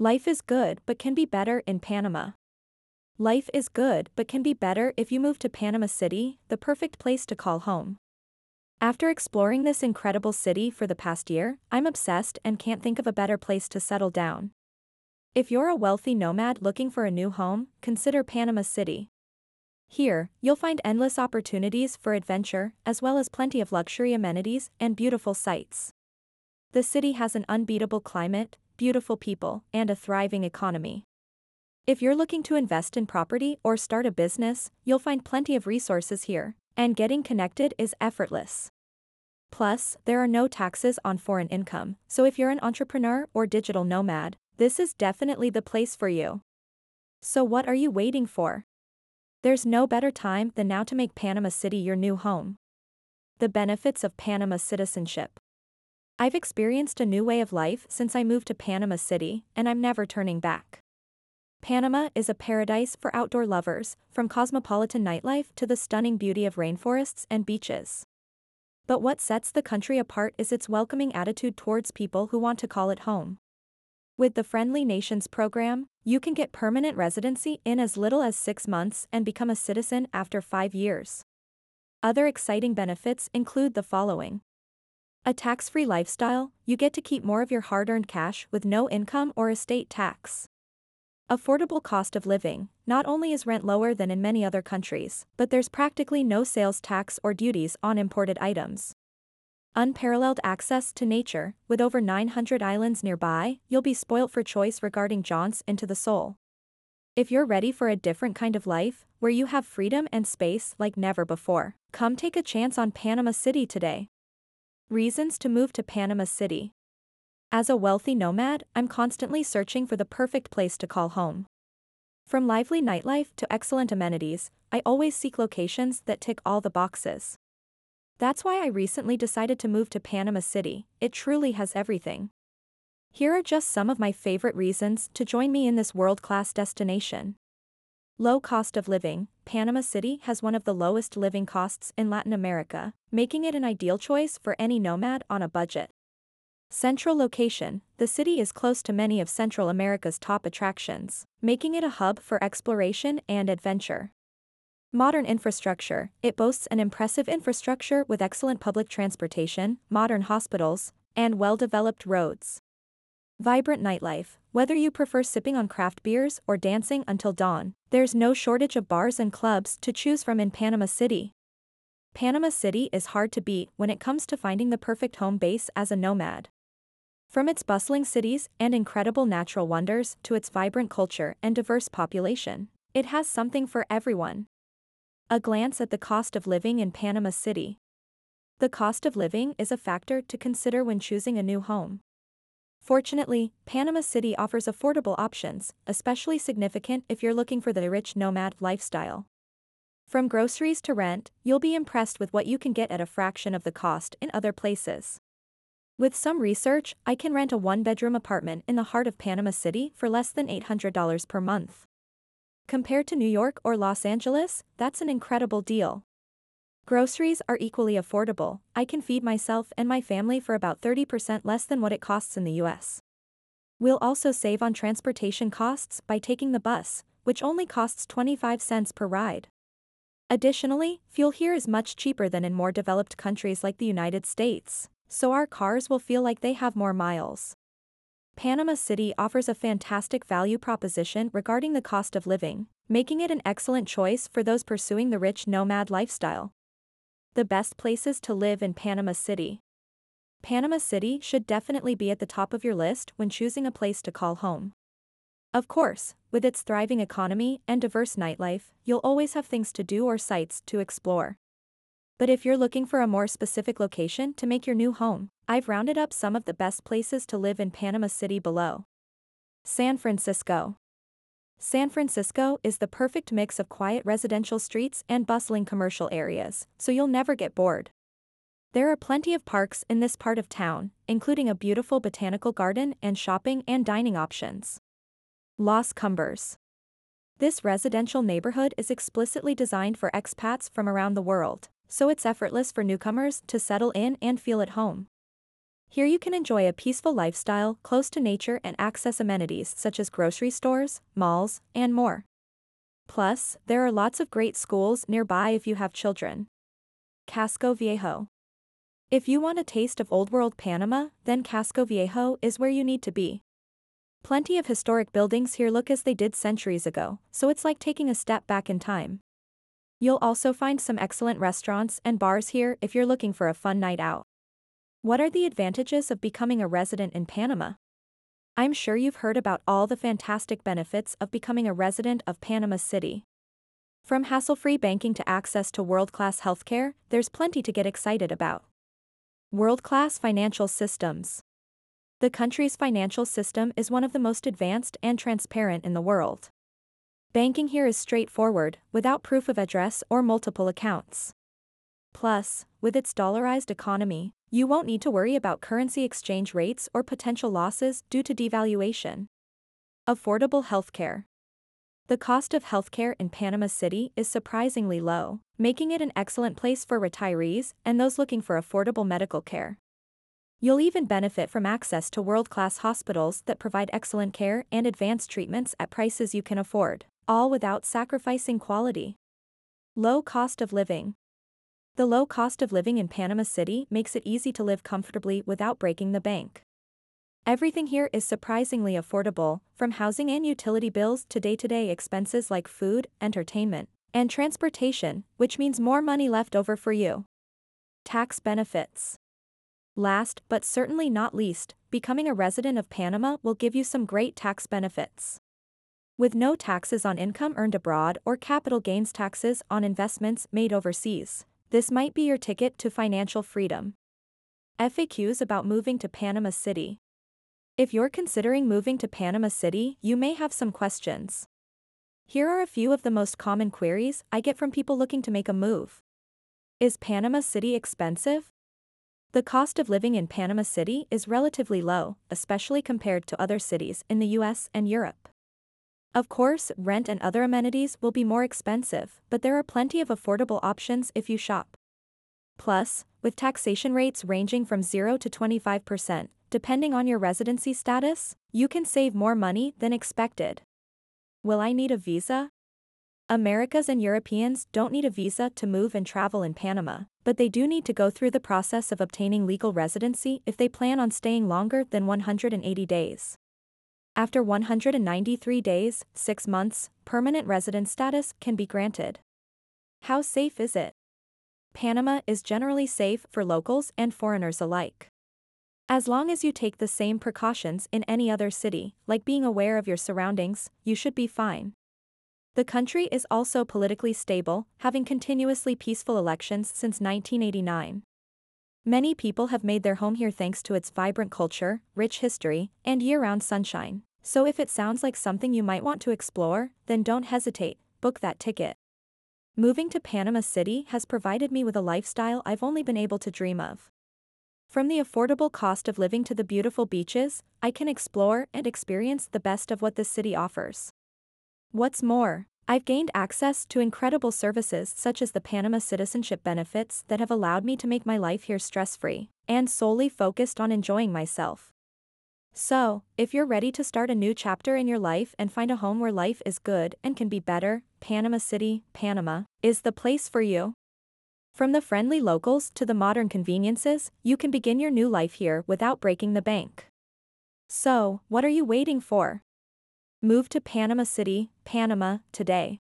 Life is good but can be better in Panama. Life is good but can be better if you move to Panama City, the perfect place to call home. After exploring this incredible city for the past year, I'm obsessed and can't think of a better place to settle down. If you're a wealthy nomad looking for a new home, consider Panama City. Here, you'll find endless opportunities for adventure, as well as plenty of luxury amenities and beautiful sights. The city has an unbeatable climate, beautiful people, and a thriving economy. If you're looking to invest in property or start a business, you'll find plenty of resources here, and getting connected is effortless. Plus, there are no taxes on foreign income, so if you're an entrepreneur or digital nomad, this is definitely the place for you. So what are you waiting for? There's no better time than now to make Panama City your new home. The benefits of Panama citizenship. I've experienced a new way of life since I moved to Panama City, and I'm never turning back. Panama is a paradise for outdoor lovers, from cosmopolitan nightlife to the stunning beauty of rainforests and beaches. But what sets the country apart is its welcoming attitude towards people who want to call it home. With the Friendly Nations program, you can get permanent residency in as little as six months and become a citizen after five years. Other exciting benefits include the following a tax free lifestyle, you get to keep more of your hard earned cash with no income or estate tax. Affordable cost of living, not only is rent lower than in many other countries, but there's practically no sales tax or duties on imported items. Unparalleled access to nature, with over 900 islands nearby, you'll be spoilt for choice regarding jaunts into the soul. If you're ready for a different kind of life, where you have freedom and space like never before, come take a chance on Panama City today. Reasons to move to Panama City. As a wealthy nomad, I'm constantly searching for the perfect place to call home. From lively nightlife to excellent amenities, I always seek locations that tick all the boxes. That's why I recently decided to move to Panama City, it truly has everything. Here are just some of my favorite reasons to join me in this world class destination. Low cost of living, Panama City has one of the lowest living costs in Latin America, making it an ideal choice for any nomad on a budget. Central location, the city is close to many of Central America's top attractions, making it a hub for exploration and adventure. Modern infrastructure, it boasts an impressive infrastructure with excellent public transportation, modern hospitals, and well-developed roads. Vibrant nightlife, whether you prefer sipping on craft beers or dancing until dawn, there's no shortage of bars and clubs to choose from in Panama City. Panama City is hard to beat when it comes to finding the perfect home base as a nomad. From its bustling cities and incredible natural wonders to its vibrant culture and diverse population, it has something for everyone. A glance at the cost of living in Panama City. The cost of living is a factor to consider when choosing a new home. Fortunately, Panama City offers affordable options, especially significant if you're looking for the rich nomad lifestyle. From groceries to rent, you'll be impressed with what you can get at a fraction of the cost in other places. With some research, I can rent a one bedroom apartment in the heart of Panama City for less than $800 per month. Compared to New York or Los Angeles, that's an incredible deal. Groceries are equally affordable, I can feed myself and my family for about 30% less than what it costs in the US. We'll also save on transportation costs by taking the bus, which only costs 25 cents per ride. Additionally, fuel here is much cheaper than in more developed countries like the United States, so our cars will feel like they have more miles. Panama City offers a fantastic value proposition regarding the cost of living, making it an excellent choice for those pursuing the rich nomad lifestyle. The best places to live in Panama City. Panama City should definitely be at the top of your list when choosing a place to call home. Of course, with its thriving economy and diverse nightlife, you'll always have things to do or sights to explore. But if you're looking for a more specific location to make your new home, I've rounded up some of the best places to live in Panama City below. San Francisco. San Francisco is the perfect mix of quiet residential streets and bustling commercial areas, so you'll never get bored. There are plenty of parks in this part of town, including a beautiful botanical garden and shopping and dining options. Los Cumbres. This residential neighborhood is explicitly designed for expats from around the world, so it's effortless for newcomers to settle in and feel at home. Here you can enjoy a peaceful lifestyle close to nature and access amenities such as grocery stores, malls, and more. Plus, there are lots of great schools nearby if you have children. Casco Viejo. If you want a taste of old world Panama, then Casco Viejo is where you need to be. Plenty of historic buildings here look as they did centuries ago, so it's like taking a step back in time. You'll also find some excellent restaurants and bars here if you're looking for a fun night out. What are the advantages of becoming a resident in Panama? I'm sure you've heard about all the fantastic benefits of becoming a resident of Panama City. From hassle free banking to access to world class healthcare, there's plenty to get excited about. World class financial systems. The country's financial system is one of the most advanced and transparent in the world. Banking here is straightforward, without proof of address or multiple accounts. Plus, with its dollarized economy, you won't need to worry about currency exchange rates or potential losses due to devaluation. Affordable healthcare. The cost of healthcare in Panama City is surprisingly low, making it an excellent place for retirees and those looking for affordable medical care. You'll even benefit from access to world class hospitals that provide excellent care and advanced treatments at prices you can afford, all without sacrificing quality. Low cost of living. The low cost of living in Panama City makes it easy to live comfortably without breaking the bank. Everything here is surprisingly affordable, from housing and utility bills to day to day expenses like food, entertainment, and transportation, which means more money left over for you. Tax benefits. Last, but certainly not least, becoming a resident of Panama will give you some great tax benefits. With no taxes on income earned abroad or capital gains taxes on investments made overseas, this might be your ticket to financial freedom. FAQs about moving to Panama City. If you're considering moving to Panama City, you may have some questions. Here are a few of the most common queries I get from people looking to make a move. Is Panama City expensive? The cost of living in Panama City is relatively low, especially compared to other cities in the US and Europe. Of course, rent and other amenities will be more expensive, but there are plenty of affordable options if you shop. Plus, with taxation rates ranging from 0 to 25%, depending on your residency status, you can save more money than expected. Will I need a visa? Americans and Europeans don't need a visa to move and travel in Panama, but they do need to go through the process of obtaining legal residency if they plan on staying longer than 180 days. After 193 days, 6 months, permanent resident status can be granted. How safe is it? Panama is generally safe for locals and foreigners alike. As long as you take the same precautions in any other city, like being aware of your surroundings, you should be fine. The country is also politically stable, having continuously peaceful elections since 1989. Many people have made their home here thanks to its vibrant culture, rich history, and year round sunshine. So if it sounds like something you might want to explore, then don't hesitate, book that ticket. Moving to Panama City has provided me with a lifestyle I've only been able to dream of. From the affordable cost of living to the beautiful beaches, I can explore and experience the best of what this city offers. What's more, I've gained access to incredible services such as the Panama citizenship benefits that have allowed me to make my life here stress free and solely focused on enjoying myself. So, if you're ready to start a new chapter in your life and find a home where life is good and can be better, Panama City, Panama, is the place for you. From the friendly locals to the modern conveniences, you can begin your new life here without breaking the bank. So, what are you waiting for? Move to Panama City, Panama, today.